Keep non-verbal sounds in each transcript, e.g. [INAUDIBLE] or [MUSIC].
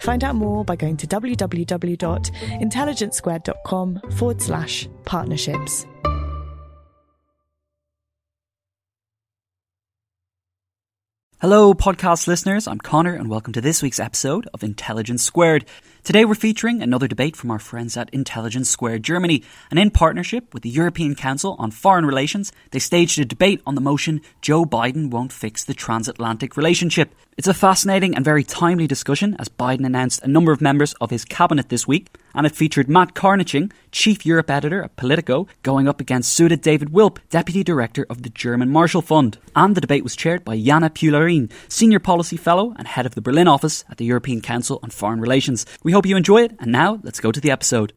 Find out more by going to www.intelligencesquared.com forward slash partnerships. Hello, podcast listeners. I'm Connor, and welcome to this week's episode of Intelligence Squared. Today, we're featuring another debate from our friends at Intelligence Squared Germany, and in partnership with the European Council on Foreign Relations, they staged a debate on the motion Joe Biden won't fix the transatlantic relationship. It's a fascinating and very timely discussion as Biden announced a number of members of his cabinet this week, and it featured Matt Karnitschnig, Chief Europe Editor at Politico, going up against Sudha David Wilp, Deputy Director of the German Marshall Fund. And the debate was chaired by Jana Puglierin, Senior Policy Fellow and Head of the Berlin Office at the European Council on Foreign Relations. We hope you enjoy it, and now let's go to the episode.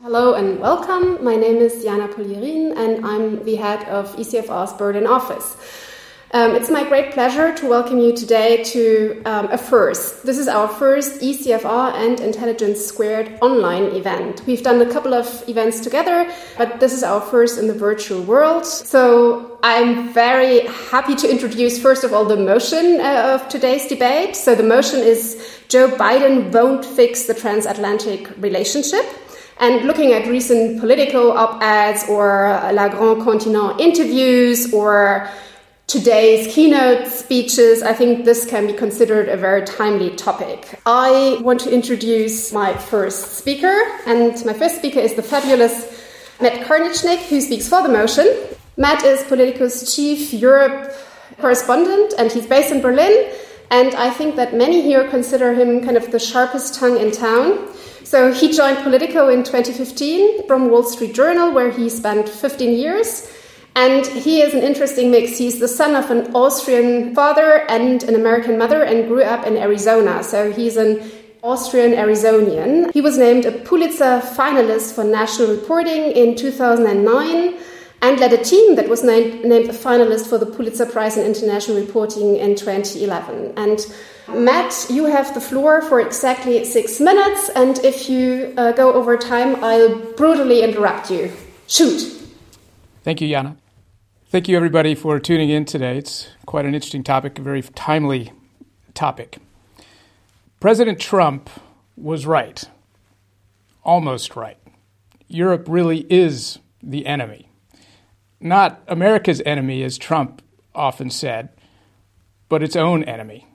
Hello and welcome. My name is Jana Puglierin, and I'm the head of ECFR's Berlin Office. Um, it's my great pleasure to welcome you today to um, a first. This is our first ECFR and Intelligence Squared online event. We've done a couple of events together, but this is our first in the virtual world. So I'm very happy to introduce, first of all, the motion uh, of today's debate. So the motion is Joe Biden won't fix the transatlantic relationship. And looking at recent political op eds or Le Grand Continent interviews or today's keynote speeches, I think this can be considered a very timely topic. I want to introduce my first speaker, and my first speaker is the fabulous Matt Karnitschnig, who speaks for the motion. Matt is Politico's chief Europe correspondent, and he's based in Berlin. And I think that many here consider him kind of the sharpest tongue in town. So he joined Politico in 2015 from Wall Street Journal, where he spent 15 years. And he is an interesting mix. He's the son of an Austrian father and an American mother and grew up in Arizona. So he's an Austrian Arizonian. He was named a Pulitzer finalist for national reporting in 2009 and led a team that was named, named a finalist for the Pulitzer Prize in International Reporting in 2011. And Matt, you have the floor for exactly six minutes. And if you uh, go over time, I'll brutally interrupt you. Shoot. Thank you, Jana. Thank you, everybody, for tuning in today. It's quite an interesting topic, a very timely topic. President Trump was right, almost right. Europe really is the enemy. Not America's enemy, as Trump often said, but its own enemy,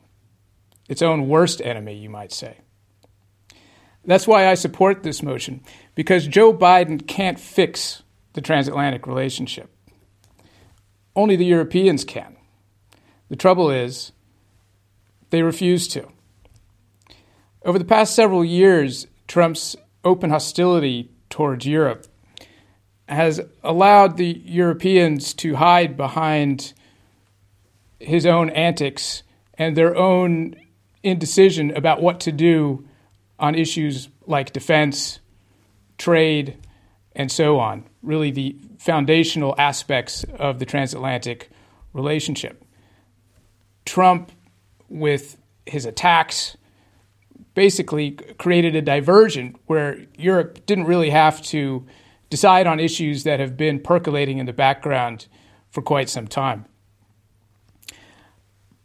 its own worst enemy, you might say. That's why I support this motion, because Joe Biden can't fix the transatlantic relationship. Only the Europeans can. The trouble is, they refuse to. Over the past several years, Trump's open hostility towards Europe has allowed the Europeans to hide behind his own antics and their own indecision about what to do on issues like defense, trade, and so on. Really, the foundational aspects of the transatlantic relationship. Trump, with his attacks, basically created a diversion where Europe didn't really have to decide on issues that have been percolating in the background for quite some time.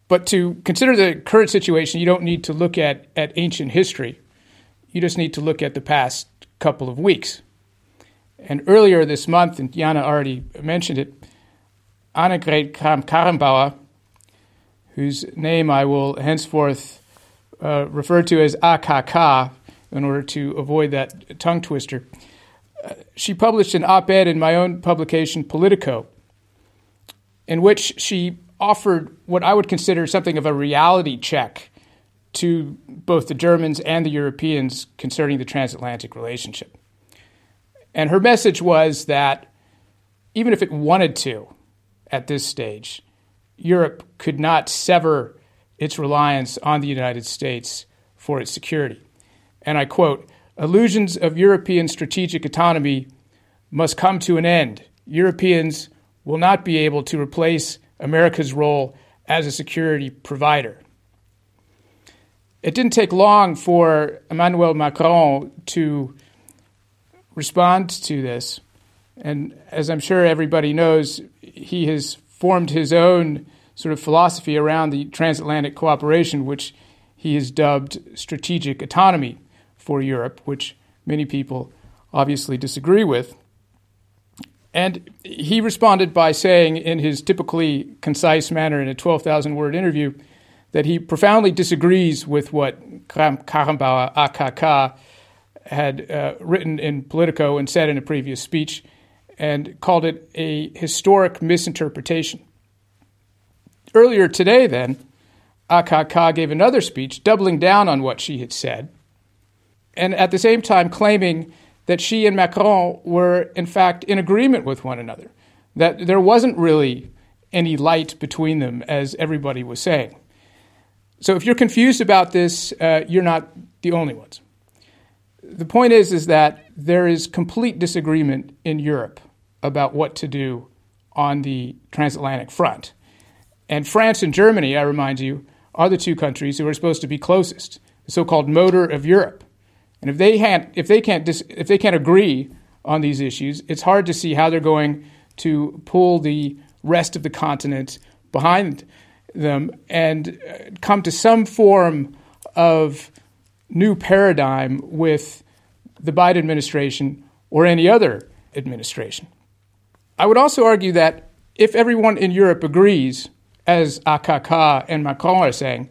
But to consider the current situation, you don't need to look at, at ancient history. You just need to look at the past couple of weeks. And earlier this month, and Jana already mentioned it, Annegret Kramp-Karrenbauer, whose name I will henceforth uh, refer to as AKK in order to avoid that tongue twister. Uh, she published an op ed in my own publication, Politico, in which she offered what I would consider something of a reality check to both the Germans and the Europeans concerning the transatlantic relationship. And her message was that even if it wanted to at this stage, Europe could not sever its reliance on the United States for its security. And I quote Illusions of European strategic autonomy must come to an end. Europeans will not be able to replace America's role as a security provider. It didn't take long for Emmanuel Macron to respond to this. And as I'm sure everybody knows, he has formed his own sort of philosophy around the transatlantic cooperation, which he has dubbed strategic autonomy for Europe, which many people obviously disagree with. And he responded by saying, in his typically concise manner in a 12,000 word interview, that he profoundly disagrees with what Karrenbauer AKK had uh, written in Politico and said in a previous speech, and called it a historic misinterpretation. Earlier today, then, AKK gave another speech doubling down on what she had said, and at the same time claiming that she and Macron were, in fact, in agreement with one another, that there wasn't really any light between them, as everybody was saying. So if you're confused about this, uh, you're not the only ones. The point is, is that there is complete disagreement in Europe about what to do on the transatlantic front. And France and Germany, I remind you, are the two countries who are supposed to be closest, the so-called motor of Europe. And if they can't, if they can't, dis, if they can't agree on these issues, it's hard to see how they're going to pull the rest of the continent behind them and come to some form of new paradigm with the Biden administration or any other administration. I would also argue that if everyone in Europe agrees, as AKK and Macron are saying,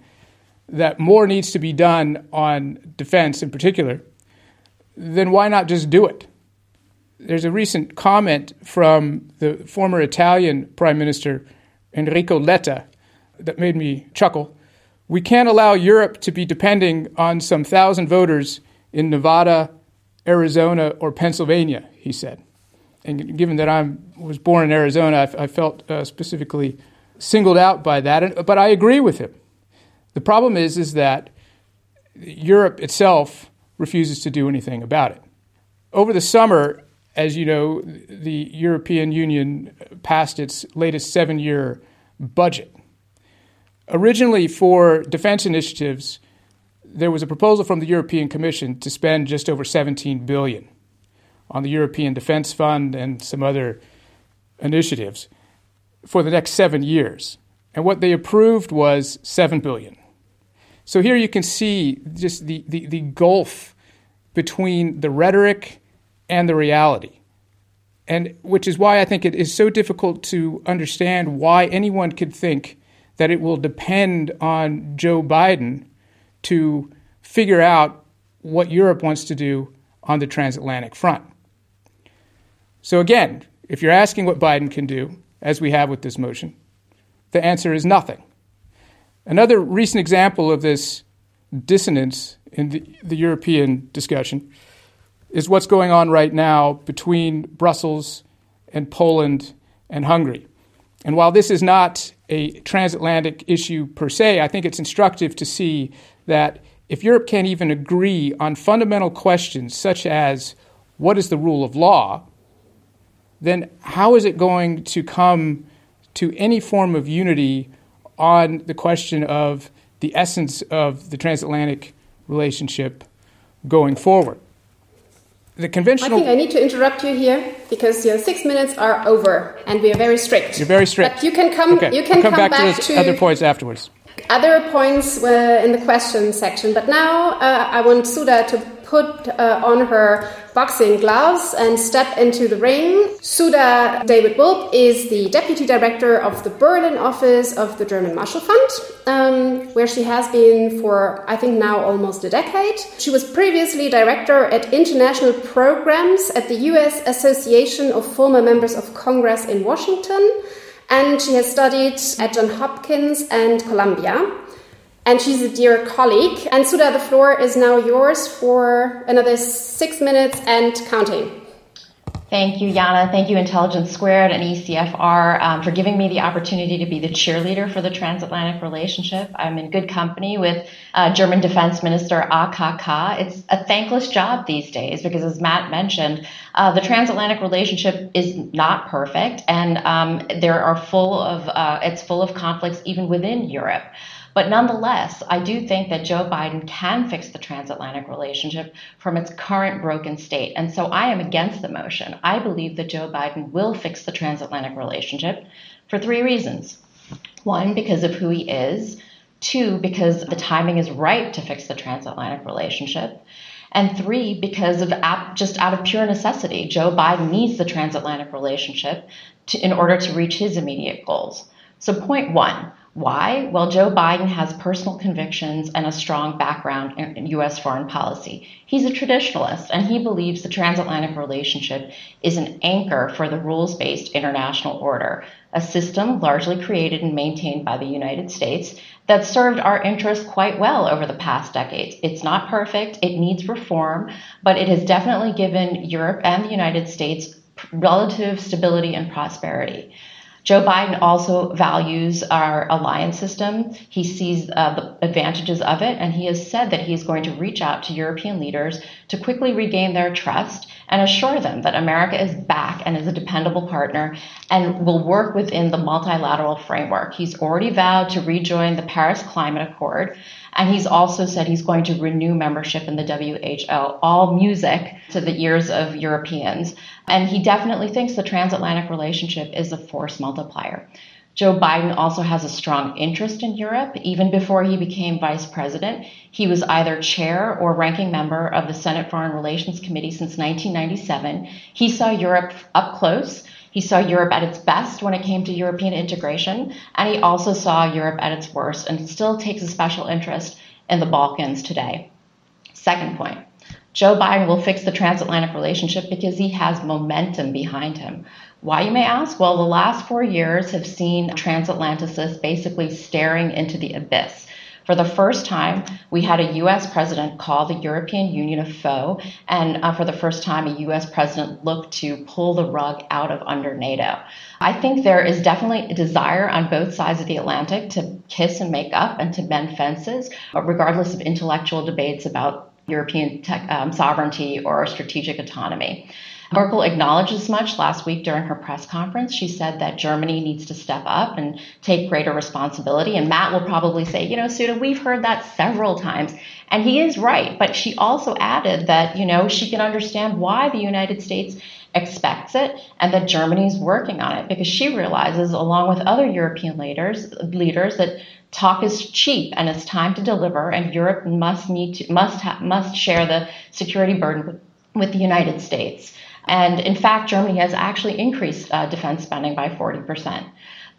that more needs to be done on defense in particular, then why not just do it? There's a recent comment from the former Italian Prime Minister Enrico Letta that made me chuckle. We can't allow Europe to be depending on some thousand voters in Nevada, Arizona, or Pennsylvania, he said. And given that I was born in Arizona, I, I felt uh, specifically singled out by that. But I agree with him. The problem is, is that Europe itself refuses to do anything about it. Over the summer, as you know, the European Union passed its latest seven year budget. Originally, for defense initiatives, there was a proposal from the European Commission to spend just over 17 billion on the European Defense Fund and some other initiatives for the next 7 years. And what they approved was 7 billion. So here you can see just the, the, the gulf between the rhetoric and the reality. And which is why I think it is so difficult to understand why anyone could think that it will depend on Joe Biden to figure out what Europe wants to do on the transatlantic front. So, again, if you're asking what Biden can do, as we have with this motion, the answer is nothing. Another recent example of this dissonance in the, the European discussion is what's going on right now between Brussels and Poland and Hungary. And while this is not a transatlantic issue per se, I think it's instructive to see that if Europe can't even agree on fundamental questions such as what is the rule of law, then how is it going to come to any form of unity on the question of the essence of the transatlantic relationship going forward? The conventional. I think I need to interrupt you here because your six minutes are over, and we are very strict. You're very strict. But you can come. Okay. You can come, come, back, to, those to other points afterwards. Other points were in the question section, but now uh, I want Sudha to put uh, on her boxing gloves and step into the ring. Sudha David Wilp is the deputy director of the Berlin office of the German Marshall Fund, um, where she has been for, I think, now almost a decade. She was previously director at international programs at the US Association of Former Members of Congress in Washington. And she has studied at Johns Hopkins and Columbia and she's a dear colleague. And Sudha, the floor is now yours for another six minutes and counting. Thank you, Jana. Thank you, Intelligence Squared and ECFR, um, for giving me the opportunity to be the cheerleader for the transatlantic relationship. I'm in good company with uh, German Defense Minister AKK. It's a thankless job these days because, as Matt mentioned, uh, the transatlantic relationship is not perfect, and um, there are full of uh, it's full of conflicts even within Europe. But nonetheless, I do think that Joe Biden can fix the transatlantic relationship from its current broken state. And so I am against the motion. I believe that Joe Biden will fix the transatlantic relationship for three reasons. One, because of who he is. Two, because the timing is right to fix the transatlantic relationship. And three, because of just out of pure necessity, Joe Biden needs the transatlantic relationship to, in order to reach his immediate goals. So, point one why? Well, Joe Biden has personal convictions and a strong background in U.S. foreign policy. He's a traditionalist, and he believes the transatlantic relationship is an anchor for the rules based international order, a system largely created and maintained by the United States that served our interests quite well over the past decades. It's not perfect, it needs reform, but it has definitely given Europe and the United States relative stability and prosperity. Joe Biden also values our alliance system. He sees uh, the advantages of it, and he has said that he is going to reach out to European leaders to quickly regain their trust and assure them that America is back and is a dependable partner and will work within the multilateral framework. He's already vowed to rejoin the Paris Climate Accord, and he's also said he's going to renew membership in the WHO, all music to the ears of Europeans. And he definitely thinks the transatlantic relationship is a force multiplier. Joe Biden also has a strong interest in Europe. Even before he became vice president, he was either chair or ranking member of the Senate Foreign Relations Committee since 1997. He saw Europe up close. He saw Europe at its best when it came to European integration, and he also saw Europe at its worst and still takes a special interest in the Balkans today. Second point Joe Biden will fix the transatlantic relationship because he has momentum behind him. Why, you may ask? Well, the last four years have seen transatlanticists basically staring into the abyss. For the first time, we had a U.S. president call the European Union a foe, and uh, for the first time, a U.S. president looked to pull the rug out of under NATO. I think there is definitely a desire on both sides of the Atlantic to kiss and make up and to mend fences, regardless of intellectual debates about European tech, um, sovereignty or strategic autonomy. Merkel acknowledged as much last week during her press conference. She said that Germany needs to step up and take greater responsibility. And Matt will probably say, you know, Sudha, we've heard that several times. And he is right. But she also added that, you know, she can understand why the United States expects it and that Germany is working on it because she realizes, along with other European leaders, leaders that talk is cheap and it's time to deliver and Europe must need to must ha- must share the security burden with, with the United States. And in fact, Germany has actually increased uh, defense spending by 40%.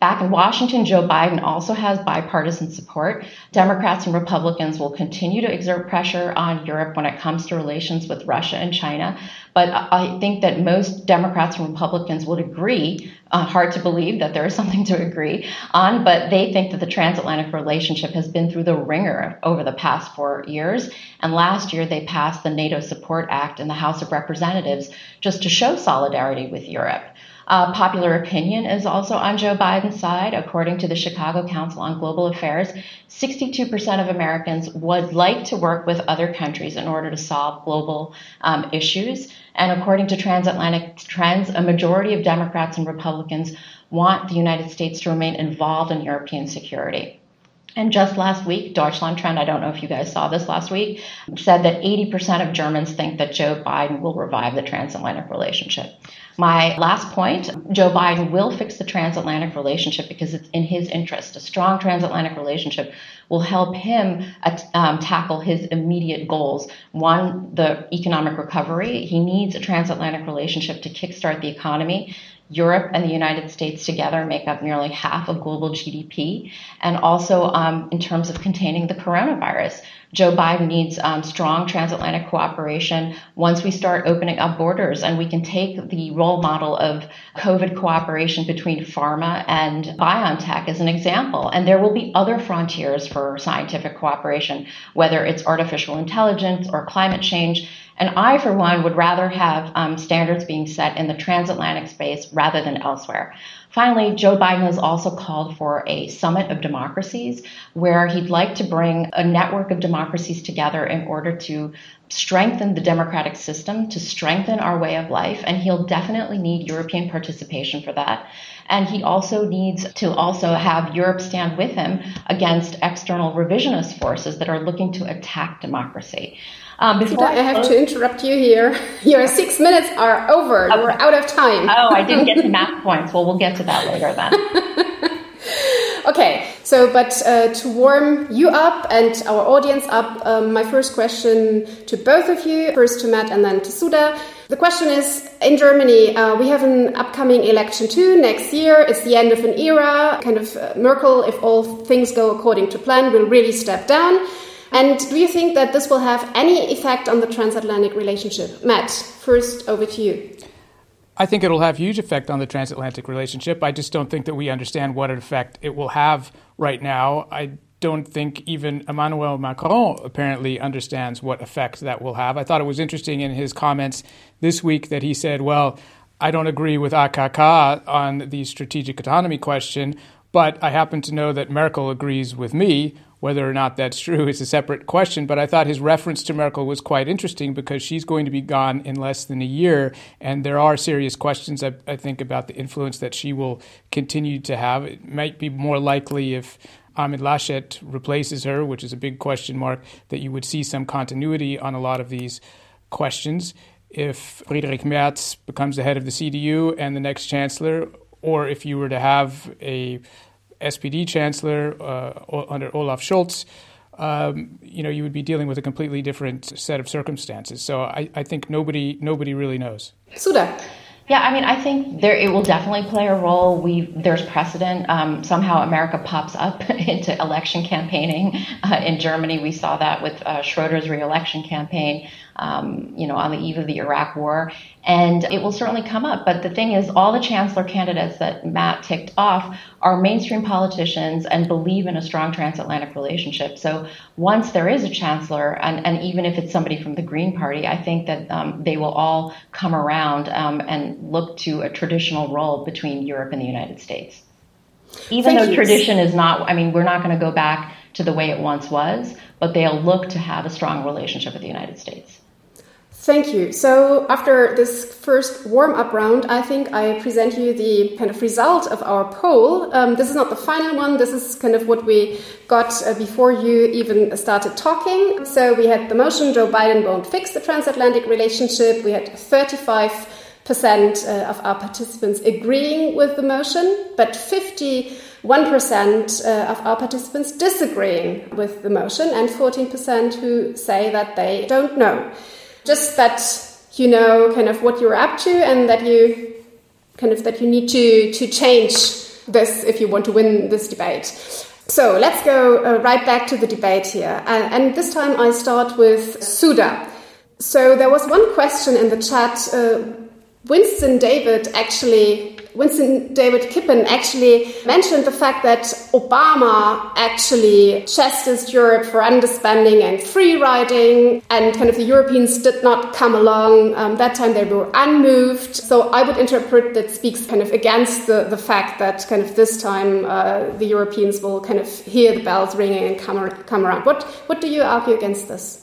Back in Washington, Joe Biden also has bipartisan support. Democrats and Republicans will continue to exert pressure on Europe when it comes to relations with Russia and China. But I think that most Democrats and Republicans would agree, uh, hard to believe that there is [LAUGHS] something to agree on, but they think that the transatlantic relationship has been through the ringer over the past four years. And last year, they passed the NATO Support Act in the House of Representatives just to show solidarity with Europe. Uh, popular opinion is also on Joe Biden's side. According to the Chicago Council on Global Affairs, 62% of Americans would like to work with other countries in order to solve global um, issues. And according to transatlantic trends, a majority of Democrats and Republicans want the United States to remain involved in European security. And just last week, Deutschland Trend, I don't know if you guys saw this last week, said that 80% of Germans think that Joe Biden will revive the transatlantic relationship. My last point Joe Biden will fix the transatlantic relationship because it's in his interest. A strong transatlantic relationship will help him um, tackle his immediate goals. One, the economic recovery. He needs a transatlantic relationship to kickstart the economy. Europe and the United States together make up nearly half of global GDP. And also, um, in terms of containing the coronavirus, Joe Biden needs um, strong transatlantic cooperation once we start opening up borders. And we can take the role model of COVID cooperation between pharma and biotech as an example. And there will be other frontiers for scientific cooperation, whether it's artificial intelligence or climate change. And I, for one, would rather have um, standards being set in the transatlantic space rather than elsewhere. Finally, Joe Biden has also called for a summit of democracies where he'd like to bring a network of democracies together in order to strengthen the democratic system, to strengthen our way of life. And he'll definitely need European participation for that. And he also needs to also have Europe stand with him against external revisionist forces that are looking to attack democracy. Um, before I have to interrupt you here. [LAUGHS] Your six minutes are over. Okay. We're out of time. oh, I didn't get to [LAUGHS] math points. Well, we'll get to that later then. [LAUGHS] okay, so but uh, to warm you up and our audience up, um, my first question to both of you, first to Matt and then to Sudha. The question is in Germany, uh, we have an upcoming election too next year. It's the end of an era. Kind of uh, Merkel, if all things go according to plan, will really step down. And do you think that this will have any effect on the transatlantic relationship? Matt, first over to you. I think it'll have huge effect on the transatlantic relationship. I just don't think that we understand what effect it will have right now. I don't think even Emmanuel Macron apparently understands what effect that will have. I thought it was interesting in his comments this week that he said, well, I don't agree with AKK on the strategic autonomy question, but I happen to know that Merkel agrees with me whether or not that's true is a separate question, but I thought his reference to Merkel was quite interesting because she's going to be gone in less than a year, and there are serious questions, I, I think, about the influence that she will continue to have. It might be more likely if Armin Laschet replaces her, which is a big question mark, that you would see some continuity on a lot of these questions. If Friedrich Merz becomes the head of the CDU and the next chancellor, or if you were to have a SPD chancellor uh, under Olaf Scholz, um, you know, you would be dealing with a completely different set of circumstances. So I, I think nobody nobody really knows. Sudha. Yeah, I mean, I think there it will definitely play a role. We there's precedent. Um, somehow America pops up [LAUGHS] into election campaigning uh, in Germany. We saw that with uh, Schroeder's reelection campaign um, you know, on the eve of the Iraq War, and it will certainly come up. But the thing is, all the chancellor candidates that Matt ticked off are mainstream politicians and believe in a strong transatlantic relationship. So once there is a chancellor, and, and even if it's somebody from the Green Party, I think that um, they will all come around um, and look to a traditional role between Europe and the United States. Even Thank though you. tradition is not, I mean, we're not going to go back to the way it once was, but they'll look to have a strong relationship with the United States. Thank you. So after this first warm-up round, I think I present you the kind of result of our poll. Um, this is not the final one. This is kind of what we got uh, before you even started talking. So we had the motion, Joe Biden won't fix the transatlantic relationship. We had 35 percent uh, of our participants agreeing with the motion, but 51% uh, of our participants disagreeing with the motion, and 14% who say that they don't know. Just that you know kind of what you're up to, and that you kind of that you need to to change this if you want to win this debate. So let's go uh, right back to the debate here, uh, and this time I start with Sudha. So there was one question in the chat. Uh, Winston David actually, Winston David Kippen actually mentioned the fact that Obama actually chastised Europe for underspending and free riding, and kind of the Europeans did not come along. Um, that time they were unmoved. So I would interpret that speaks kind of against the, the fact that kind of this time uh, the Europeans will kind of hear the bells ringing and come, come around. What, what do you argue against this?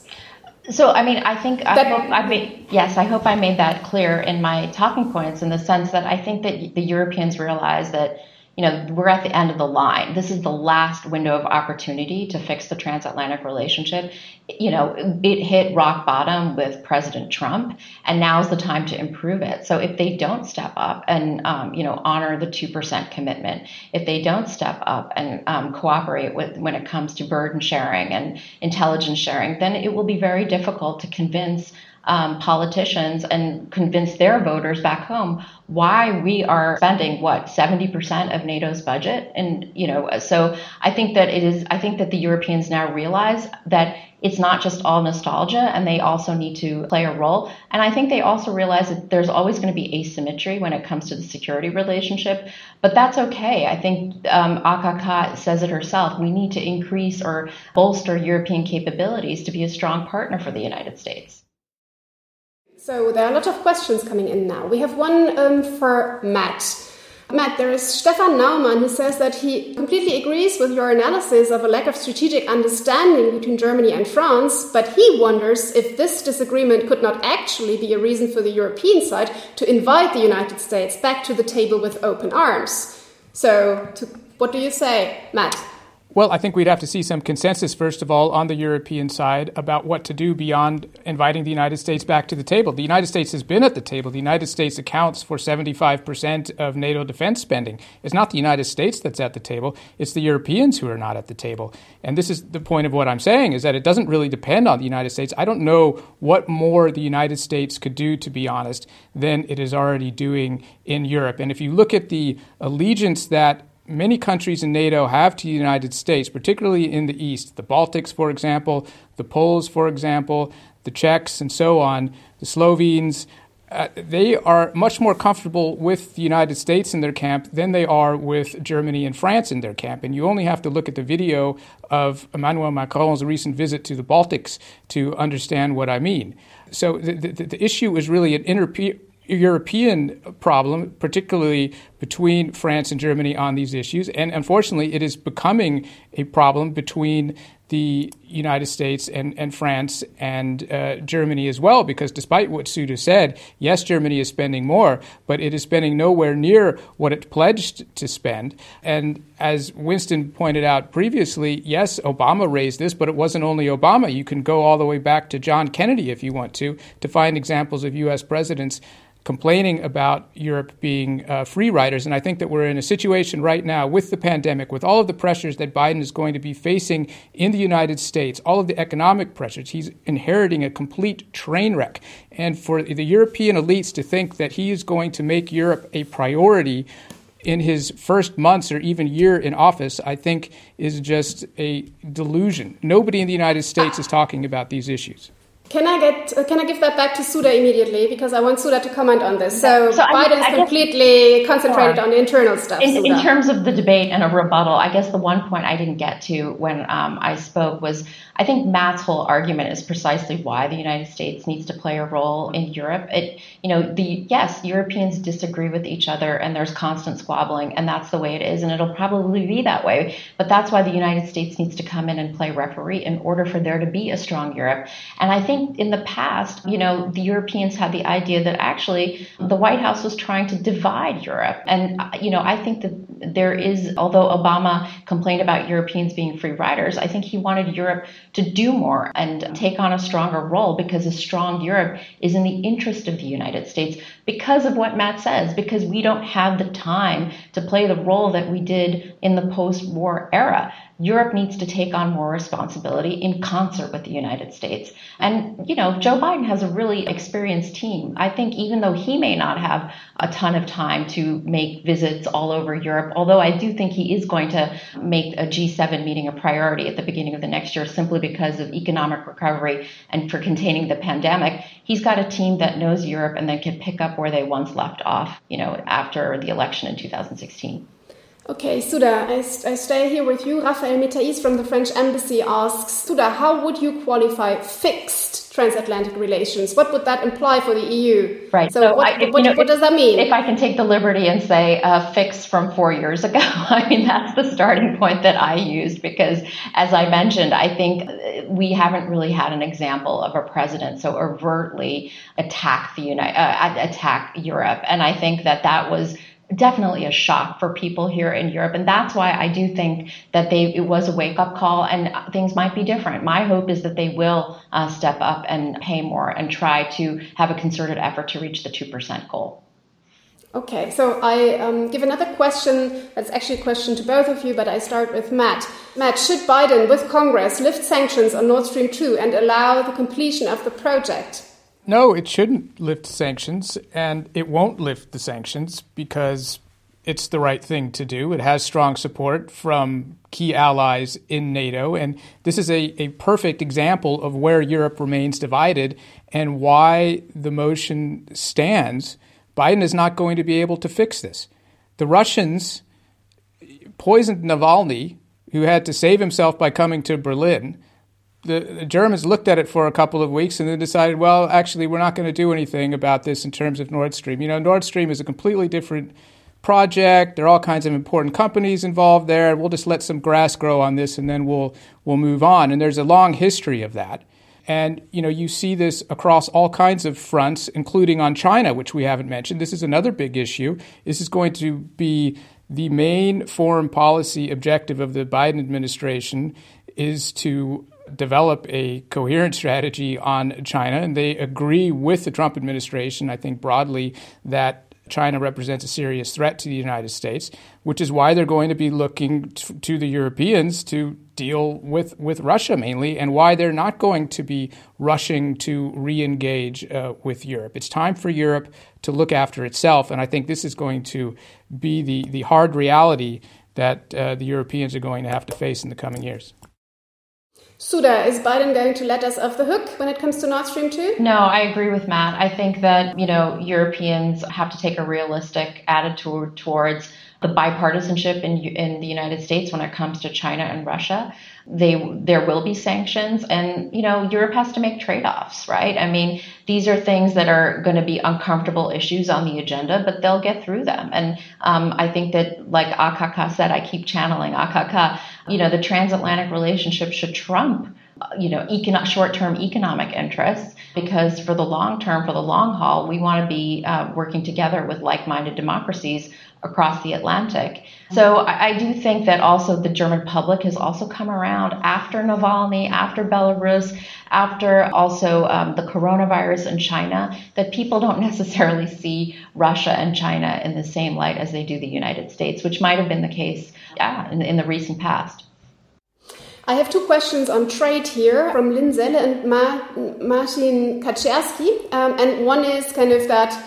So, I mean, I think I hope I made yes, I hope I made that clear in my talking points in the sense that I think that the Europeans realize that you know, we're at the end of the line. This is the last window of opportunity to fix the transatlantic relationship. You know, it hit rock bottom with President Trump, and now's the time to improve it. So if they don't step up and, um, you know, honor the 2% commitment, if they don't step up and um, cooperate with when it comes to burden sharing and intelligence sharing, then it will be very difficult to convince um, politicians and convince their voters back home why we are spending what 70% of NATO's budget? And you know so I think that it is I think that the Europeans now realize that it's not just all nostalgia and they also need to play a role. And I think they also realize that there's always going to be asymmetry when it comes to the security relationship but that's okay. I think um, AKK says it herself. We need to increase or bolster European capabilities to be a strong partner for the United States so there are a lot of questions coming in now. We have one um, for Matt. Matt, there is Stefan Naumann who says that he completely agrees with your analysis of a lack of strategic understanding between Germany and France, but he wonders if this disagreement could not actually be a reason for the European side to invite the United States back to the table with open arms. So, to, what do you say, Matt? Well, I think we'd have to see some consensus, first of all, on the European side about what to do beyond inviting the United States back to the table. The United States has been at the table. The United States accounts for 75% of NATO defense spending. It's not the United States that's at the table, it's the Europeans who are not at the table. And this is the point of what I'm saying is that it doesn't really depend on the United States. I don't know what more the United States could do, to be honest, than it is already doing in Europe. And if you look at the allegiance that many countries in NATO have to the United States, particularly in the East. The Baltics, for example, the Poles, for example, the Czechs, and so on, the Slovenes. Uh, they are much more comfortable with the United States in their camp than they are with Germany and France in their camp. And you only have to look at the video of Emmanuel Macron's recent visit to the Baltics to understand what I mean. So the, the, the issue is really an interpe- European problem, particularly between France and Germany on these issues. And unfortunately, it is becoming a problem between the United States and, and France and uh, Germany as well, because despite what Sudha said, yes, Germany is spending more, but it is spending nowhere near what it pledged to spend. And as Winston pointed out previously, yes, Obama raised this, but it wasn't only Obama. You can go all the way back to John Kennedy if you want to, to find examples of U.S. presidents complaining about Europe being uh, free riders. And I think that we're in a situation right now with the pandemic, with all of the pressures that Biden is going to be facing in the United States, all of the economic pressures. He's inheriting a complete train wreck. And for the European elites to think that he is going to make Europe a priority in his first months or even year in office, I think is just a delusion. Nobody in the United States is talking about these issues. Can I get uh, can I give that back to Sudha immediately because I want Sudha to comment on this. So, so Biden's I completely concentrated sure. on the internal stuff. In, in, terms of the debate and a rebuttal, I guess the one point I didn't get to when um, I spoke was I think Matt's whole argument is precisely why the United States needs to play a role in Europe. It, you know, the yes, Europeans disagree with each other and there's constant squabbling, and that's the way it is, and it'll probably be that way. But that's why the United States needs to come in and play referee in order for there to be a strong Europe. And I think in the past, you know, mm-hmm. the Europeans had the idea that actually the White House was trying to divide Europe, and you know, I think that there is, although Obama complained about Europeans being free riders, I think he wanted Europe to do more and mm-hmm. take on a stronger role because a strong Europe is in the interest of the United States because of what Matt says, because we don't have the time to play the role that we did in the post war era. Europe needs to take on more responsibility in concert with the United States. And, you know, Joe Biden has a really experienced team. I think even though he may not have a ton of time to make visits all over Europe, although I do think he is going to make a G7 meeting a priority at the beginning of the next year simply because of economic recovery and for containing the pandemic, he's got a team that knows Europe and then can pick up where they once left off, you know, after the election in 2016. Okay, Sudha, I, I stay here with you. Raphael Metais from the French Embassy asks, Sudha, how would you qualify fixed transatlantic relations? What would that imply for the EU? Right. So, so what, I, if, what, know, what, does that mean? If I can take the liberty and say uh, fixed from four years ago, [LAUGHS] I mean, that's the starting point that I used because, as I mentioned, I think we haven't really had an example of a president so overtly attack the United, uh, attack Europe. And I think that that was definitely a shock for people here in Europe. And that's why I do think that they it was a wake up call and things might be different. My hope is that they will uh, step up and pay more and try to have a concerted effort to reach the 2% goal. Okay, so I um, give another question. That's actually a question to both of you, but I start with Matt. Matt, should Biden, with Congress, lift sanctions on Nord Stream 2 and allow the completion of the project? No, it shouldn't lift sanctions, and it won't lift the sanctions because it's the right thing to do. It has strong support from key allies in NATO, and this is a, a perfect example of where Europe remains divided and why the motion stands. Biden is not going to be able to fix this. The Russians poisoned Navalny, who had to save himself by coming to Berlin the, Germans looked at it for a couple of weeks and then decided, well, actually, we're not going to do anything about this in terms of Nord Stream. You know, Nord Stream is a completely different project. There are all kinds of important companies involved there. We'll just let some grass grow on this and then we'll we'll move on. And there's a long history of that. And you know, you see this across all kinds of fronts, including on China, which we haven't mentioned. This is another big issue. This is going to be the main foreign policy objective of the Biden administration is to develop a coherent strategy on China, and they agree with the Trump administration, I think broadly, that China represents a serious threat to the United States, which is why they're going to be looking to the Europeans to deal with, with Russia mainly, and why they're not going to be rushing to re engage uh, with Europe. It's time for Europe to look after itself, and I think this is going to be the, the hard reality that uh, the Europeans are going to have to face in the coming years. Sudha, is Biden going to let us off the hook when it comes to Nord Stream 2? No, I agree with Matt. I think that, you know, Europeans have to take a realistic attitude towards the bipartisanship in, in the United States when it comes to China and Russia. They, there will be sanctions and, you know, Europe has to make trade-offs, right? I mean, these are things that are going to be uncomfortable issues on the agenda, but they'll get through them. And um, I think that, like AKK said, I keep channeling AKK you know, the transatlantic relationship should trump you know, econo- short-term economic interests because for the long term, for the long haul, we want to be uh, working together with like-minded democracies across the Atlantic. So I, I, do think that also the German public has also come around after Navalny, after Belarus, after also um, the coronavirus in China, that people don't [LAUGHS] necessarily see Russia and China in the same light as they do the United States, which might have been the case yeah, in, in the recent past. I have two questions on trade here from Lynn Zelle and Ma Martin Kaczerski. Um, and one is kind of that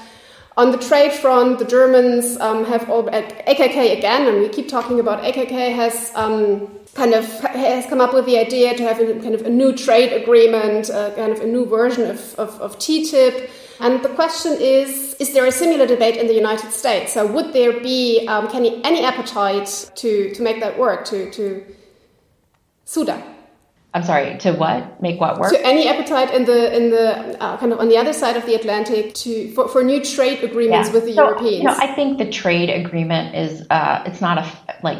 on the trade front, the Germans um, have all, AKK again, and we keep talking about AKK has um, kind of has come up with the idea to have a, kind of a new trade agreement, uh, kind of a new version of, of, of TTIP. And the question is, is there a similar debate in the United States? So would there be um, any, any appetite to, to make that work, to, to Sudha. I'm sorry, to what? Make what work? To any appetite in the in the uh, kind of on the other side of the Atlantic to for, for new trade agreements yeah. with the so, Europeans. You know, I think the trade agreement is uh, it's not a like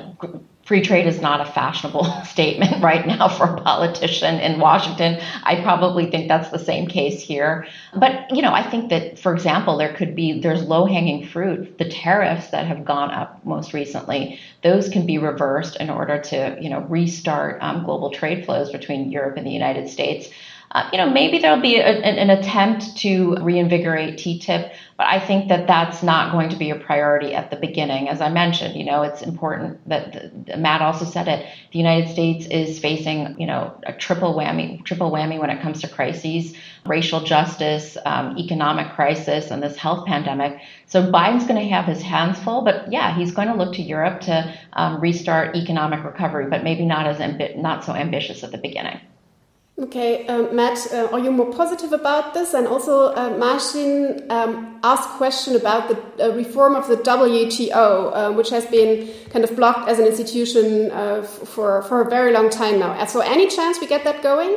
free trade is not a fashionable [LAUGHS] statement right now for a politician in Washington. I probably think that's the same case here. But, you know, I think that, for example, there could be, there's low hanging fruit. The tariffs that have gone up most recently, those can be reversed in order to, you know, restart um, global trade flows between Europe and the United States. Uh, you know, maybe there'll be a, an, an attempt to reinvigorate TTIP, but I think that that's not going to be a priority at the beginning. As I mentioned, you know, it's important that the, Matt also said it. The United States is facing, you know, a triple whammy, triple whammy when it comes to crises, racial justice, um, economic crisis, and this health pandemic. So Biden's going to have his hands full, but yeah, he's going to look to Europe to um, restart economic recovery, but maybe not as ambi- not so ambitious at the beginning. Okay, um, Matt, uh, are you more positive about this? And also, uh, Martin um, asked question about the uh, reform of the WTO, uh, which has been kind of blocked as an institution uh, for, for a very long time now. So, any chance we get that going?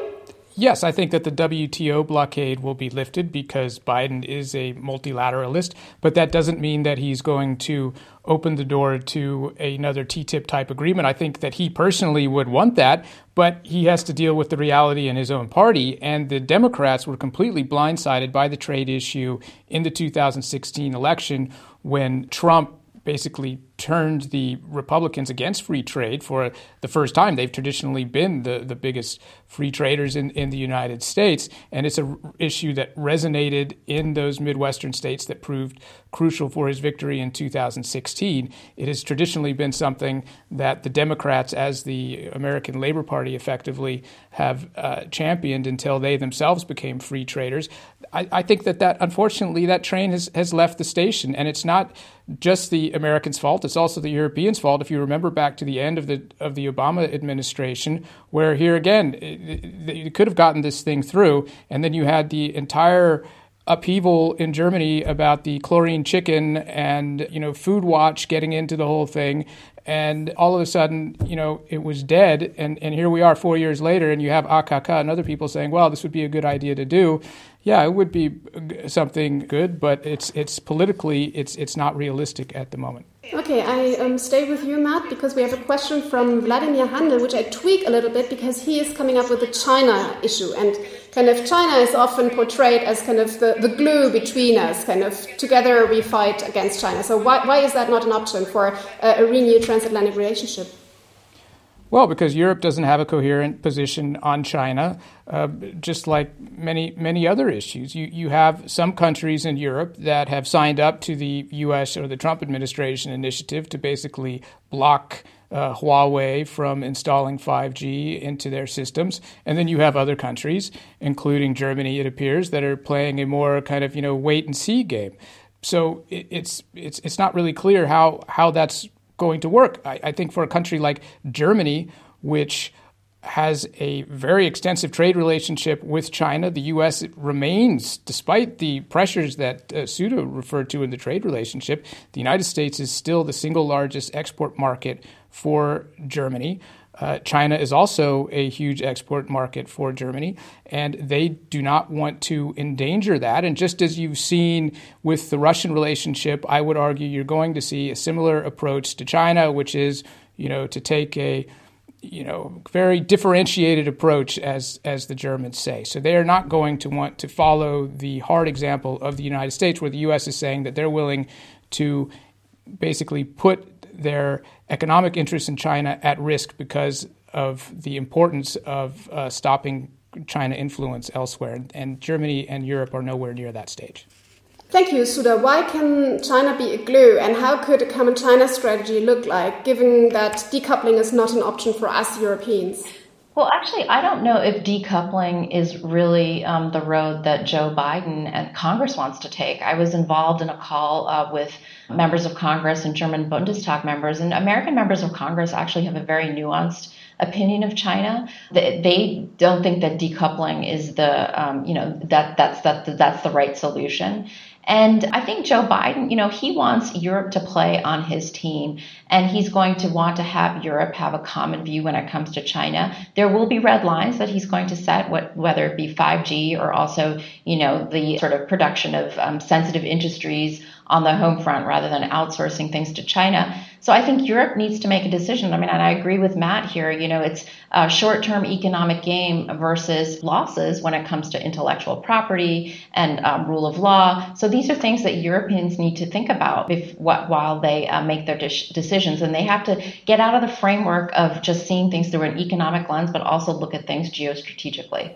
Yes, I think that the WTO blockade will be lifted because Biden is a multilateralist, but that doesn't mean that he's going to open the door to another TTIP type agreement. I think that he personally would want that, but he has to deal with the reality in his own party. And the Democrats were completely blindsided by the trade issue in the 2016 election when Trump basically turned the Republicans against free trade for the first time. They've traditionally been the, the biggest free traders in, in the United States, and it's an issue that resonated in those Midwestern states that proved crucial for his victory in 2016. It has traditionally been something that the Democrats, as the American Labor Party, effectively have uh, championed until they themselves became free traders. I, I think that, that unfortunately that train has, has left the station, and it's not just the Americans' fault. It's also the Europeans' fault. If you remember back to the end of the of the Obama administration, where here again you could have gotten this thing through, and then you had the entire upheaval in Germany about the chlorine chicken and you know Food Watch getting into the whole thing, and all of a sudden you know it was dead, and and here we are four years later, and you have AKK and other people saying, well, this would be a good idea to do. Yeah, it would be something good, but it's it's politically it's it's not realistic at the moment. Okay, I um, stay with you, Matt, because we have a question from Vladimir Handel, which I tweak a little bit because he is coming up with the China issue. And kind of China is often portrayed as kind of the, the glue between us, kind of together we fight against China. So, why, why is that not an option for a, a renewed transatlantic relationship? Well, because Europe doesn't have a coherent position on China, uh, just like many many other issues. You you have some countries in Europe that have signed up to the U.S. or the Trump administration initiative to basically block uh, Huawei from installing 5G into their systems, and then you have other countries, including Germany, it appears, that are playing a more kind of you know wait and see game. So it, it's it's it's not really clear how how that's going to work. I, I think for a country like Germany, which has a very extensive trade relationship with China. The U.S. remains, despite the pressures that uh, Sudha referred to in the trade relationship, the United States is still the single largest export market for Germany. Uh, China is also a huge export market for Germany, and they do not want to endanger that. And just as you've seen with the Russian relationship, I would argue you're going to see a similar approach to China, which is, you know, to take a you know, very differentiated approach, as as the Germans say. So they are not going to want to follow the hard example of the United States, where the U.S. is saying that they're willing to basically put their economic interests in China at risk because of the importance of uh, stopping China influence elsewhere. And Germany and Europe are nowhere near that stage. Thank you, Sudha. Why can China be a glue, and how could a common China strategy look like, given that decoupling is not an option for us Europeans? Well, actually, I don't know if decoupling is really um, the road that Joe Biden and Congress wants to take. I was involved in a call uh, with members of Congress and German Bundestag members, and American members of Congress actually have a very nuanced opinion of China. They don't think that decoupling is the, um, you know, that that's that that's the right solution. And I think Joe Biden, you know, he wants Europe to play on his team and he's going to want to have Europe have a common view when it comes to China. There will be red lines that he's going to set, what, whether it be 5G or also, you know, the sort of production of um, sensitive industries on the home front rather than outsourcing things to China. So I think Europe needs to make a decision. I mean, and I agree with Matt here. You know, it's a short-term economic game versus losses when it comes to intellectual property and um, rule of law. So these are things that Europeans need to think about if, what, while they uh, make their de- decisions, and they have to get out of the framework of just seeing things through an economic lens, but also look at things geostrategically.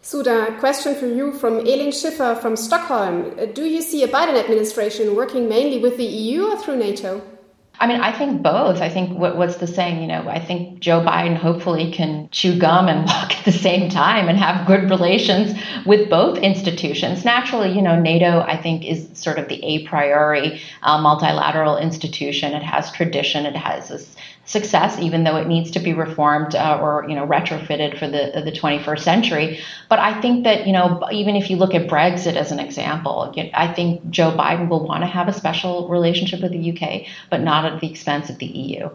Sudha, question for you from Elin Schiffer from Stockholm. Do you see a Biden administration working mainly with the EU or through NATO? I mean, I think both. I think what, what's the saying? You know, I think Joe Biden hopefully can chew gum and [LAUGHS] walk at the same time and have good relations with both institutions. Naturally, you know, NATO, I think, is sort of the a priori uh, multilateral institution. It has tradition. It has this success, even though it needs to be reformed uh, or you know retrofitted for the the 21st century. But I think that you know even if you look at Brexit as an example, I think Joe Biden will want to have a special relationship with the UK, but not at the expense of the EU.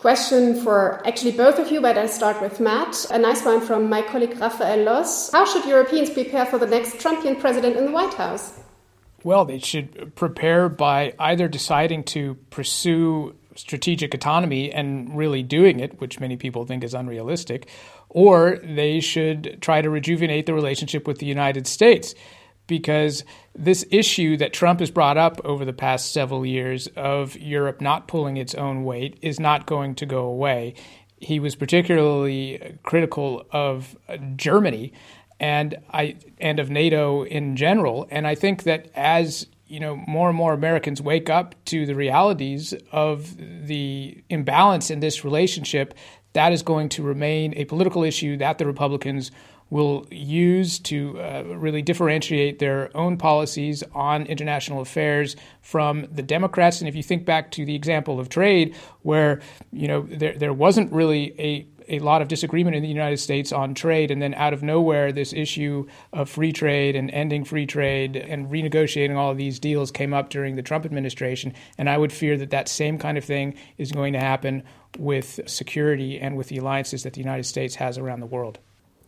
Question for actually both of you, but I'll start with Matt. A nice one from my colleague Rafael Loss. How should Europeans prepare for the next Trumpian president in the White House? Well, they should prepare by either deciding to pursue strategic autonomy and really doing it, which many people think is unrealistic, or they should try to rejuvenate the relationship with the United States because this issue that Trump has brought up over the past several years of Europe not pulling its own weight is not going to go away. He was particularly critical of Germany and I and of NATO in general. And I think that as you know, more and more Americans wake up to the realities of the imbalance in this relationship, that is going to remain a political issue that the Republicans will use to uh, really differentiate their own policies on international affairs from the Democrats. And if you think back to the example of trade, where you know there there wasn't really a a lot of disagreement in the United States on trade, and then out of nowhere, this issue of free trade and ending free trade and renegotiating all of these deals came up during the Trump administration. And I would fear that that same kind of thing is going to happen with security and with the alliances that the United States has around the world.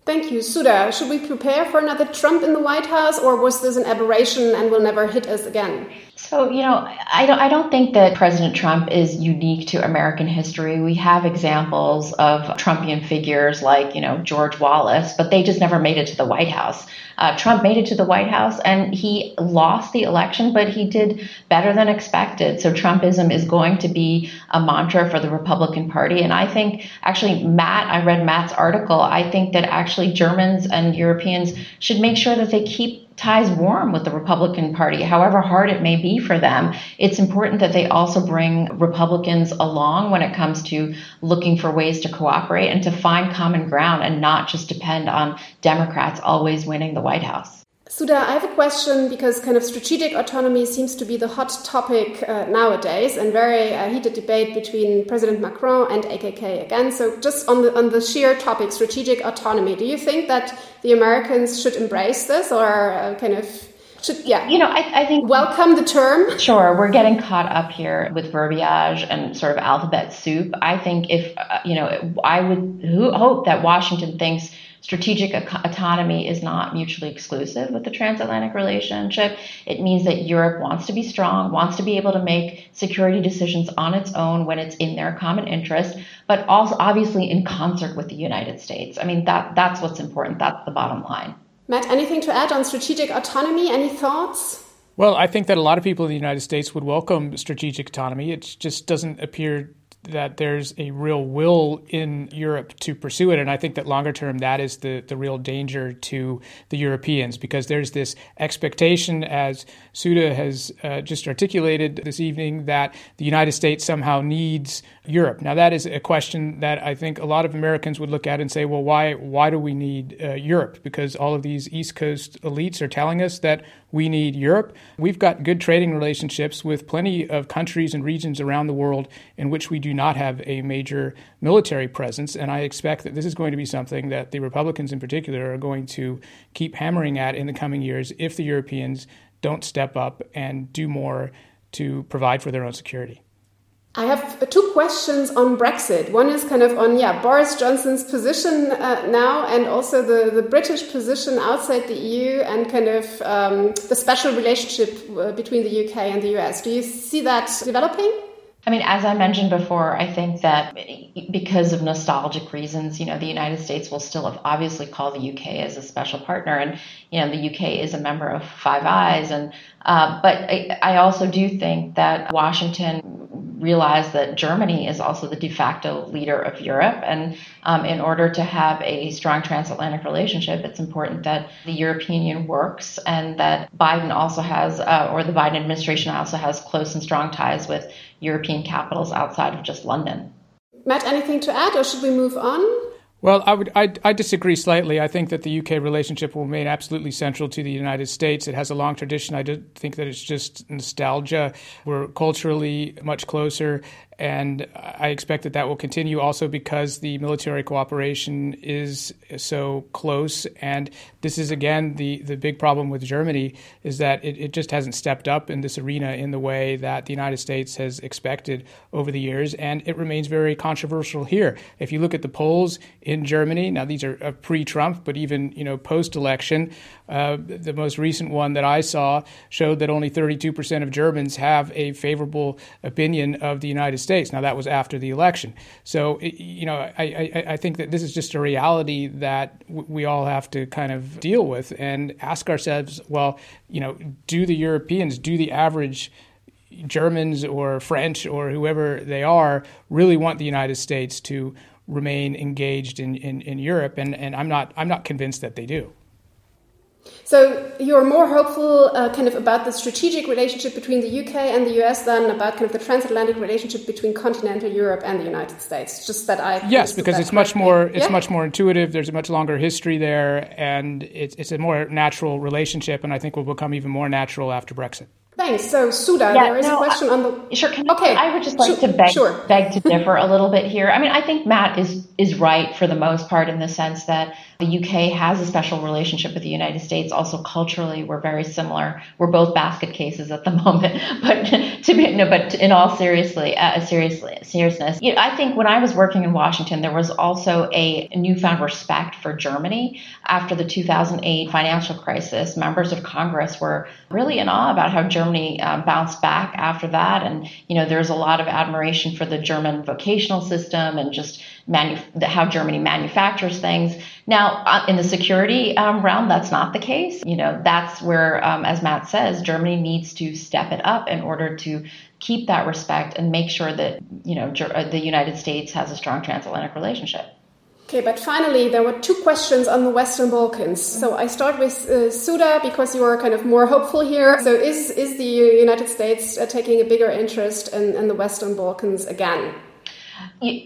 Thank you. Sudha, should we prepare for another Trump in the White House, or was this an aberration and will never hit us again? So, you know, I don't, I don't think that President Trump is unique to American history. We have examples of Trumpian figures like, you know, George Wallace, but they just never made it to the White House. Uh, Trump made it to the White House and he lost the election, but he did better than expected. So, Trumpism is going to be a mantra for the Republican Party. And I think, actually, Matt, I read Matt's article. I think that actually Germans and Europeans should make sure that they keep ties warm with the Republican Party, however hard it may be for them. It's important that they also bring Republicans along when it comes to looking for ways to cooperate and to find common ground and not just depend on Democrats always winning the White House. Sudha, I have a question because kind of strategic autonomy seems to be the hot topic uh, nowadays and very uh, heated debate between President Macron and AKK again. So, just on the on the sheer topic, strategic autonomy, do you think that the Americans should embrace this or uh, kind of should, yeah. You know, I, I, think. Welcome the term. Sure. We're getting caught up here with verbiage and sort of alphabet soup. I think if, uh, you know, I would hope that Washington thinks strategic autonomy is not mutually exclusive with the transatlantic relationship. It means that Europe wants to be strong, wants to be able to make security decisions on its own when it's in their common interest, but also obviously in concert with the United States. I mean, that, that's what's important. That's the bottom line. Matt, anything to add on strategic autonomy? Any thoughts? Well, I think that a lot of people in the United States would welcome strategic autonomy. It just doesn't appear that there's a real will in Europe to pursue it. And I think that longer term, that is the, the real danger to the Europeans because there's this expectation, as Sudha has uh, just articulated this evening, that the United States somehow needs Europe. Now, that is a question that I think a lot of Americans would look at and say, well, why, why do we need uh, Europe? Because all of these East Coast elites are telling us that we need Europe. We've got good trading relationships with plenty of countries and regions around the world in which we do not have a major military presence. And I expect that this is going to be something that the Republicans in particular are going to keep hammering at in the coming years if the Europeans don't step up and do more to provide for their own security. I have two questions on Brexit. One is kind of on yeah Boris Johnson's position uh, now, and also the, the British position outside the EU, and kind of um, the special relationship uh, between the UK and the US. Do you see that developing? I mean, as I mentioned before, I think that because of nostalgic reasons, you know, the United States will still obviously call the UK as a special partner, and you know, the UK is a member of Five Eyes, and uh, but I, I also do think that Washington realize that Germany is also the de facto leader of Europe. And um, in order to have a strong transatlantic relationship, it's important that the European Union works and that Biden also has, uh, or the Biden administration also has close and strong ties with European capitals outside of just London. Matt, anything to add, or should we move on? Well, I would I, I, disagree slightly. I think that the UK relationship will remain absolutely central to the United States. It has a long tradition. I don't think that it's just nostalgia. We're culturally much closer, and I expect that that will continue also because the military cooperation is so close. And this is, again, the, the big problem with Germany is that it, it just hasn't stepped up in this arena in the way that the United States has expected over the years. And it remains very controversial here. If you look at the polls in Germany, now these are pre Trump, but even you know post election, uh, the most recent one that I saw showed that only 32% of Germans have a favorable opinion of the United States. Now, that was after the election. So, you know, I, I, I think that this is just a reality that we all have to kind of deal with and ask ourselves well, you know, do the Europeans, do the average Germans or French or whoever they are really want the United States to remain engaged in, in, in Europe? And, and I'm, not, I'm not convinced that they do. So you're more hopeful, uh, kind of, about the strategic relationship between the UK and the US than about kind of the transatlantic relationship between continental Europe and the United States. Just that I yes, because it's much more it's yeah? much more intuitive. There's a much longer history there, and it's it's a more natural relationship, and I think will become even more natural after Brexit. Thanks. So, Sudha, yeah, there is no, a question on the. Sure. Can, okay. I would just like to beg, sure. beg to differ a little bit here. I mean, I think Matt is is right for the most part in the sense that the UK has a special relationship with the United States. Also, culturally, we're very similar. We're both basket cases at the [LAUGHS] moment. But to be no, but in all seriously, uh, seriously, seriousness, you know, I think when I was working in Washington, there was also a newfound respect for Germany after the 2008 financial crisis. Members of Congress were really in awe about how Germany um, bounced back after that, and you know, there's a lot of admiration for the German vocational system and just manu- how Germany manufactures things. Now, uh, in the security um, realm, that's not the case. You know, that's where, um, as Matt says, Germany needs to step it up in order to keep that respect and make sure that you know uh, the United States has a strong transatlantic relationship. Okay, but finally, there were two questions on the Western Balkans. So I start with uh, Sudha because you are kind of more hopeful here. So is is the United States uh, taking a bigger interest in, in the Western Balkans again?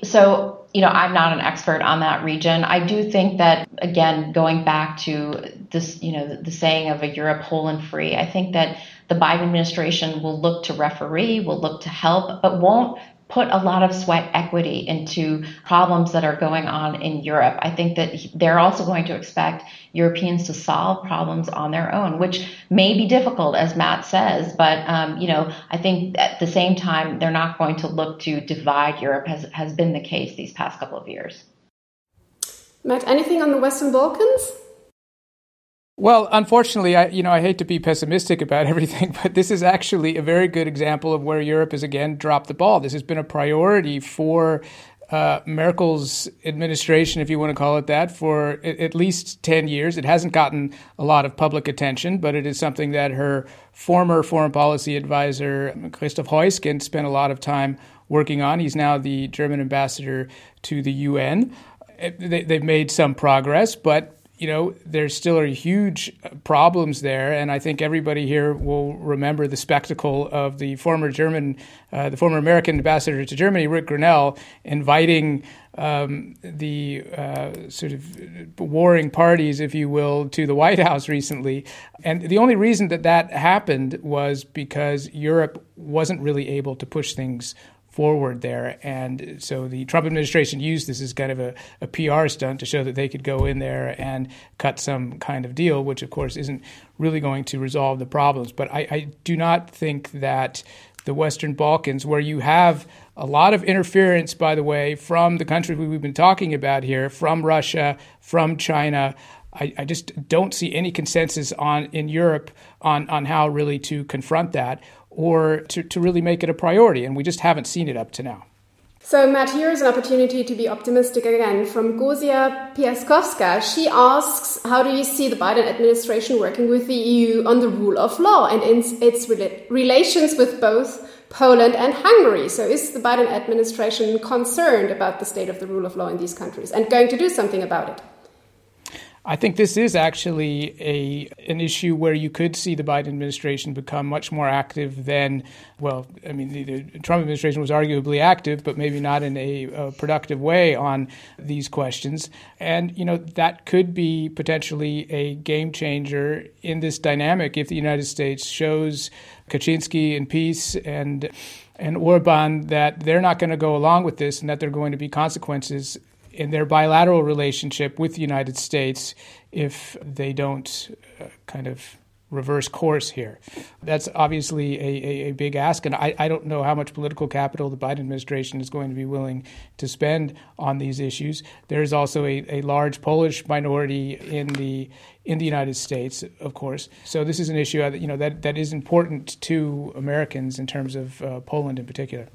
So, you know, I'm not an expert on that region. I do think that, again, going back to this, you know, the, saying of a Europe whole and free, I think that the Biden administration will look to referee, will look to help, but won't put a lot of sweat equity into problems that are going on in Europe. I think that they're also going to expect Europeans to solve problems on their own, which may be difficult, as Matt says. But um, you know, I think at the same time, they're not going to look to divide Europe, as has been the case these past couple of years. Matt, anything on the Western Balkans? Well, unfortunately, I you know I hate to be pessimistic about [LAUGHS] everything, but this is actually a very good example of where Europe has again dropped the ball. This has been a priority for uh, Merkel's administration, if you want to call it that, for at least 10 years. It hasn't gotten a lot of public attention, but it is something that her former foreign policy advisor, Christoph Heusgen, spent a lot of time working on. He's now the German ambassador to the UN. They've made some progress, but you know, there still are huge problems there, and I think everybody here will remember the spectacle of the former German, uh, the former American ambassador to Germany, Rick Grenell, inviting um, the uh, sort of warring parties, if you will, to the White House recently. And the only reason that that happened was because Europe wasn't really able to push things forward there. And so the Trump administration used this as kind of a, a, PR stunt to show that they could go in there and cut some kind of deal, which of course isn't really going to resolve the problems. But I, I do not think that the Western Balkans, where you have a lot of interference, by the way, from the countries we've been talking about here, from Russia, from China. I, I, just don't see any consensus on in Europe on, on how really to confront that or to, to really make it a priority. And we just haven't seen it up to now. So, Matt, here is an opportunity to be optimistic again from Gosia Piaskowska. She asks, How do you see the Biden administration working with the EU on the rule of law and in its relations with both Poland and Hungary? So, is the Biden administration concerned about the state of the rule of law in these countries and going to do something about it? I think this is actually a an issue where you could see the Biden administration become much more active than, well, I mean, the, the Trump administration was arguably active, but maybe not in a, a, productive way on these questions. And, you know, that could be potentially a game changer in this dynamic if the United States shows Kaczynski and PiS and and Orban that they're not going to go along with this and that there are going to be consequences in their bilateral relationship with the United States if they don't uh, kind of reverse course here. That's obviously a, a, a, big ask, and I, I don't know how much political capital the Biden administration is going to be willing to spend on these issues. There is also a, a large Polish minority in the in the United States, of course. So this is an issue that you know that, that is important to Americans in terms of uh, Poland in particular.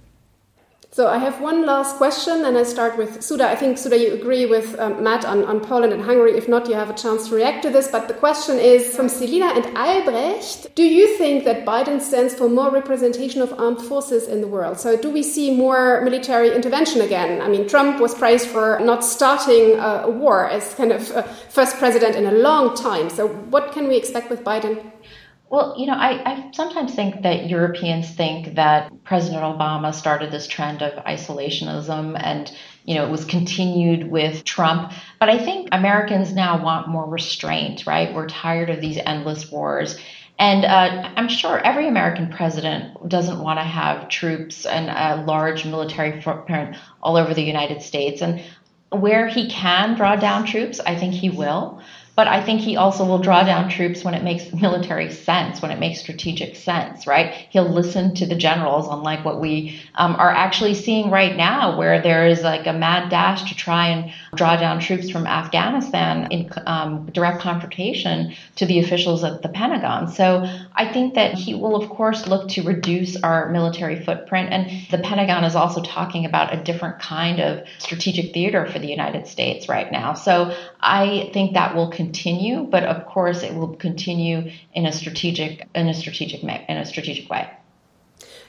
So I have one last question, and I start with Sudha. I think Sudha, you agree with um, Matt on, on Poland and Hungary. If not, you have a chance to react to this. But the question is from Selina and Albrecht: Do you think that Biden stands for more representation of armed forces in the world? So do we see more military intervention again? I mean, Trump was praised for not starting a, a war as kind of first president in a long time. So what can we expect with Biden? Well, you know, I, I, sometimes think that Europeans think that President Obama started this trend of isolationism and, you know, it was continued with Trump. But I think Americans now want more restraint, right? We're tired of these endless wars. And uh, I'm sure every American president doesn't want to have troops and a large military footprint all over the United States. And where he can draw down troops, I think he will. But I think he also will draw down troops when it makes military sense, when it makes strategic sense, right? He'll listen to the generals, unlike what we um, are actually seeing right now, where there is like a mad dash to try and draw down troops from Afghanistan in um, direct confrontation to the officials at the Pentagon. So I think that he will, of course, look to reduce our military footprint. And the Pentagon is also talking about a different kind of strategic theater for the United States right now. So I think that will continue, but of course it will continue in a strategic in a strategic in a strategic way.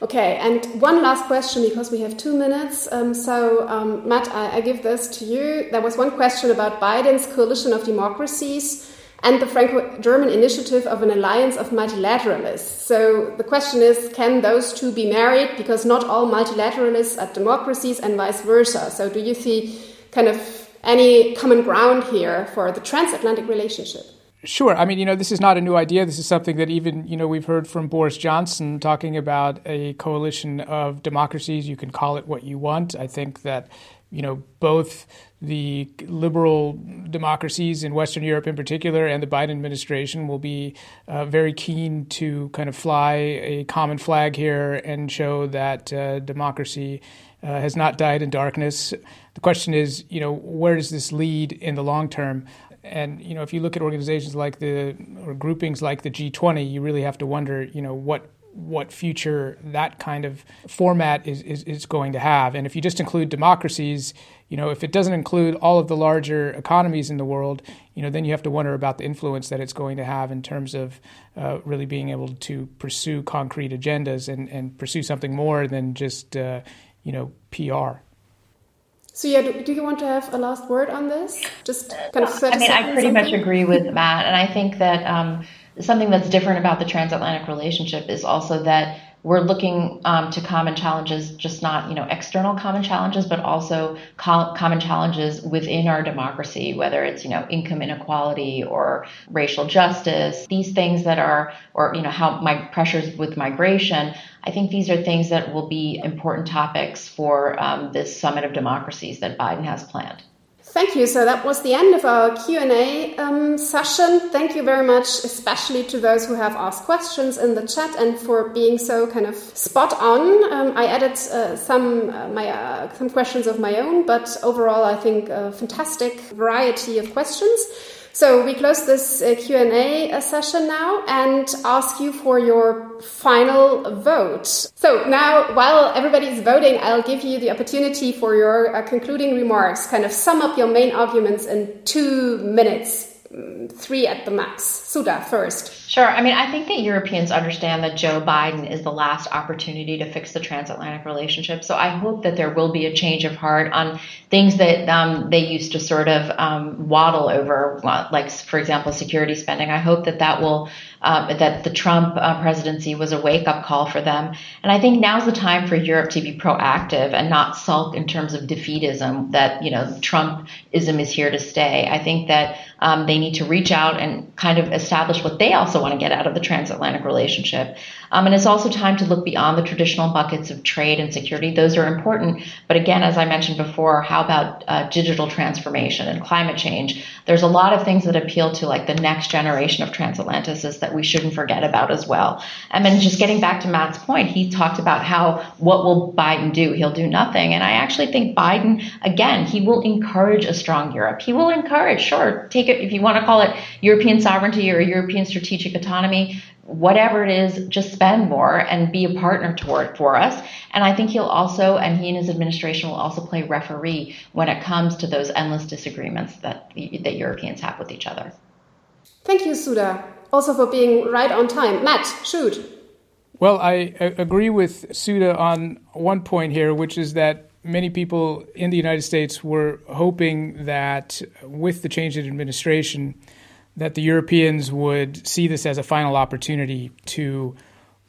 Okay, and one last question because we have two minutes. Um, so, um, Matt, I, I, give this to you. There was one question about Biden's coalition of democracies and the Franco German initiative of an alliance of multilateralists. So, the question is can those two be married? Because not all multilateralists are democracies and vice versa. So, do you see kind of any common ground here for the transatlantic relationship? Sure. I mean, you know, this is not a new idea. This is something that even, you know, we've heard from Boris Johnson talking about a coalition of democracies. You can call it what you want. I think that, you know, both the liberal democracies in Western Europe in particular and the Biden administration will be uh, very keen to kind of fly a common flag here and show that uh, democracy uh, has not died in darkness. The question is, you know, where does this lead in the long term? And you know, if you look at organizations like the or groupings like the G20, you really have to wonder, you know, what what future that kind of format is, is, is going to have. And if you just include democracies, you know, if it doesn't include all of the larger economies in the world, you know, then you have to wonder about the influence that it's going to have in terms of uh, really being able to pursue concrete agendas and, and pursue something more than just, uh, you know, PR. So yeah, do, do, you want to have a last word on this? Just kind of. I mean, I pretty much agree with Matt, and I think that um, something that's different about the transatlantic relationship is also that we're looking um, to common challenges, just not you know external common challenges, but also co- common challenges within our democracy, whether it's you know income inequality or racial justice, these things that are, or you know how my pressures with migration. I think these are things that will be important topics for um, this summit of democracies that Biden has planned. Thank you. So that was the end of our Q&A um, session. Thank you very much, especially to those who have asked questions in the chat and for being so kind of spot on. Um, I added uh, some uh, my uh, some questions of my own, but overall, I think a fantastic variety of questions. So we close this uh, Q&A uh, session now and ask you for your final vote. So now, while everybody is voting, I'll give you the opportunity for your uh, concluding remarks. Kind of sum up your main arguments in two minutes three at the max. Sudha first. Sure. I mean, I think that Europeans understand that Joe Biden is the last opportunity to fix the transatlantic relationship. So I hope that there will be a change of heart on things that um, they used to sort of um, waddle over, like, for example, security spending. I hope that that will um, that the Trump uh, presidency was a wake up call for them. And I think now's the time for Europe to be proactive and not sulk in terms of defeatism that, you know, Trumpism is here to stay. I think that um, they need to reach out and kind of establish what they also want to get out of the transatlantic relationship. Um, and it's also time to look beyond the traditional buckets of trade and security. Those are important. But again, as I mentioned before, how about uh, digital transformation and climate change? There's a lot of things that appeal to like the next generation of transatlanticists that we shouldn't forget about as well. And then just getting back to Matt's point, he talked about how what will Biden do? He'll do nothing. And I actually think Biden, again, he will encourage a strong Europe. He will encourage, sure, take it if you want to call it European sovereignty or European strategic autonomy whatever it is, just spend more and be a partner toward for us. And I think he'll also, and he and his administration will also play referee when it comes to those endless disagreements that that Europeans have with each other. Thank you, Sudha, also for being right on time. Matt, shoot. Well, I agree with Sudha on one point here, which is that many people in the United States were hoping that with the change in administration, that the Europeans would see this as a final opportunity to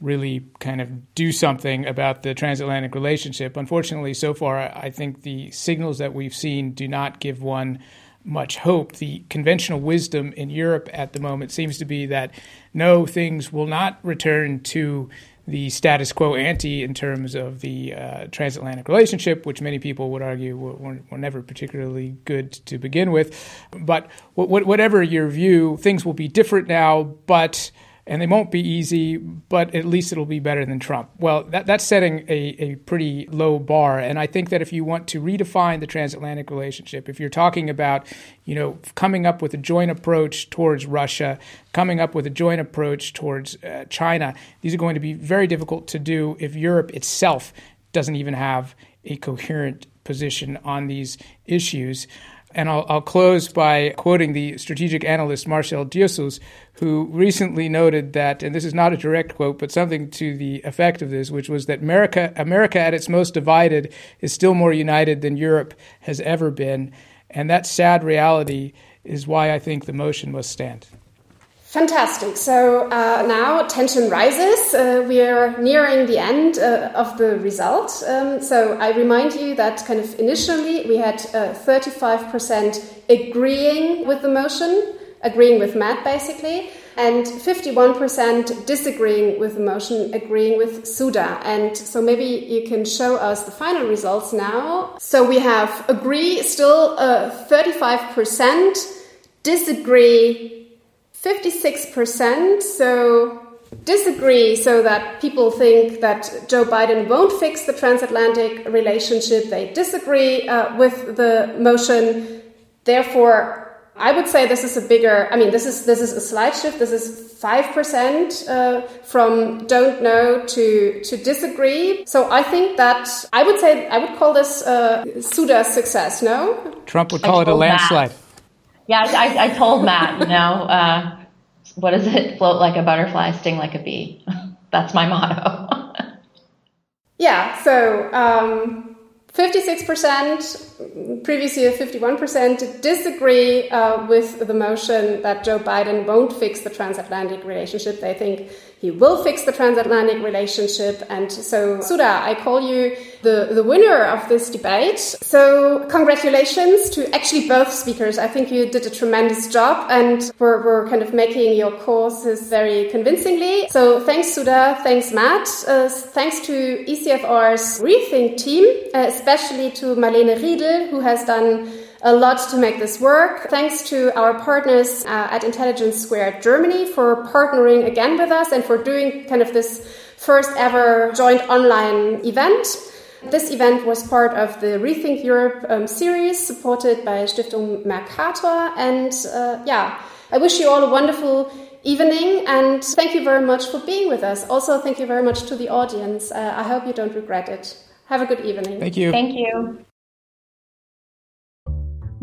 really kind of do something about the transatlantic relationship. Unfortunately, so far, I think the signals that we've seen do not give one much hope. The conventional wisdom in Europe at the moment seems to be that no, things will not return to the status quo ante in terms of the uh, transatlantic relationship, which many people would argue were, were, never particularly good to begin with. But whatever your view, things will be different now, but and they won't be easy, but at least it'll be better than Trump. Well, that, that's setting a, a pretty low bar. And I think that if you want to redefine the transatlantic relationship, if you're talking about, you know, coming up with a joint approach towards Russia, coming up with a joint approach towards uh, China, these are going to be very difficult to do if Europe itself doesn't even have a coherent position on these issues. And I'll, I'll, close by quoting the strategic analyst Marcel Dirsus, who recently noted that, and this is not a direct quote, but something to the effect of this, which was that America, America at its most divided is still more united than Europe has ever been. And that sad reality is why I think the motion must stand. Fantastic. So uh, now tension rises. Uh, we are nearing the end uh, of the result. Um, so I remind you that kind of initially we had 35% uh, agreeing with the motion, agreeing with Matt basically, and 51% disagreeing with the motion, agreeing with Sudha. And so maybe you can show us the final results now. So we have agree still 35%, uh, disagree 56%. So disagree so that people think that Joe Biden won't fix the transatlantic relationship. They disagree uh, with the motion. Therefore, I would say this is a bigger. I mean, this is this is a slight shift. This is five percent uh, from don't know to to disagree. So I think that I would say I would call this uh, Sudha success. No, Trump would call it a landslide. That. Yeah, I, I told Matt, you know, uh, what is it? Float like a butterfly, sting like a bee. [LAUGHS] That's my motto. [LAUGHS] yeah, so um, 56%, previous year 51%, disagree uh, with the motion that Joe Biden won't fix the transatlantic relationship. They think he will fix the transatlantic relationship. And so, Sudha, I call you the, the winner of this debate. So, congratulations to actually both speakers. I think you did a tremendous job and we're, we're kind of making your courses very convincingly. So, thanks, Sudha. Thanks, Matt. Uh, thanks to ECFR's Rethink team, uh, especially to Marlene Riedel, who has done a lot to make this work. Thanks to our partners uh, at Intelligence Squared Germany for partnering again with us and for doing kind of this first ever joint online event. This event was part of the Rethink Europe um, series supported by Stiftung Mercator. And uh, yeah, I wish you all a wonderful evening and thank you very much for being with us. Also, thank you very much to the audience. Uh, I hope you don't regret it. Have a good evening. Thank you. Thank you.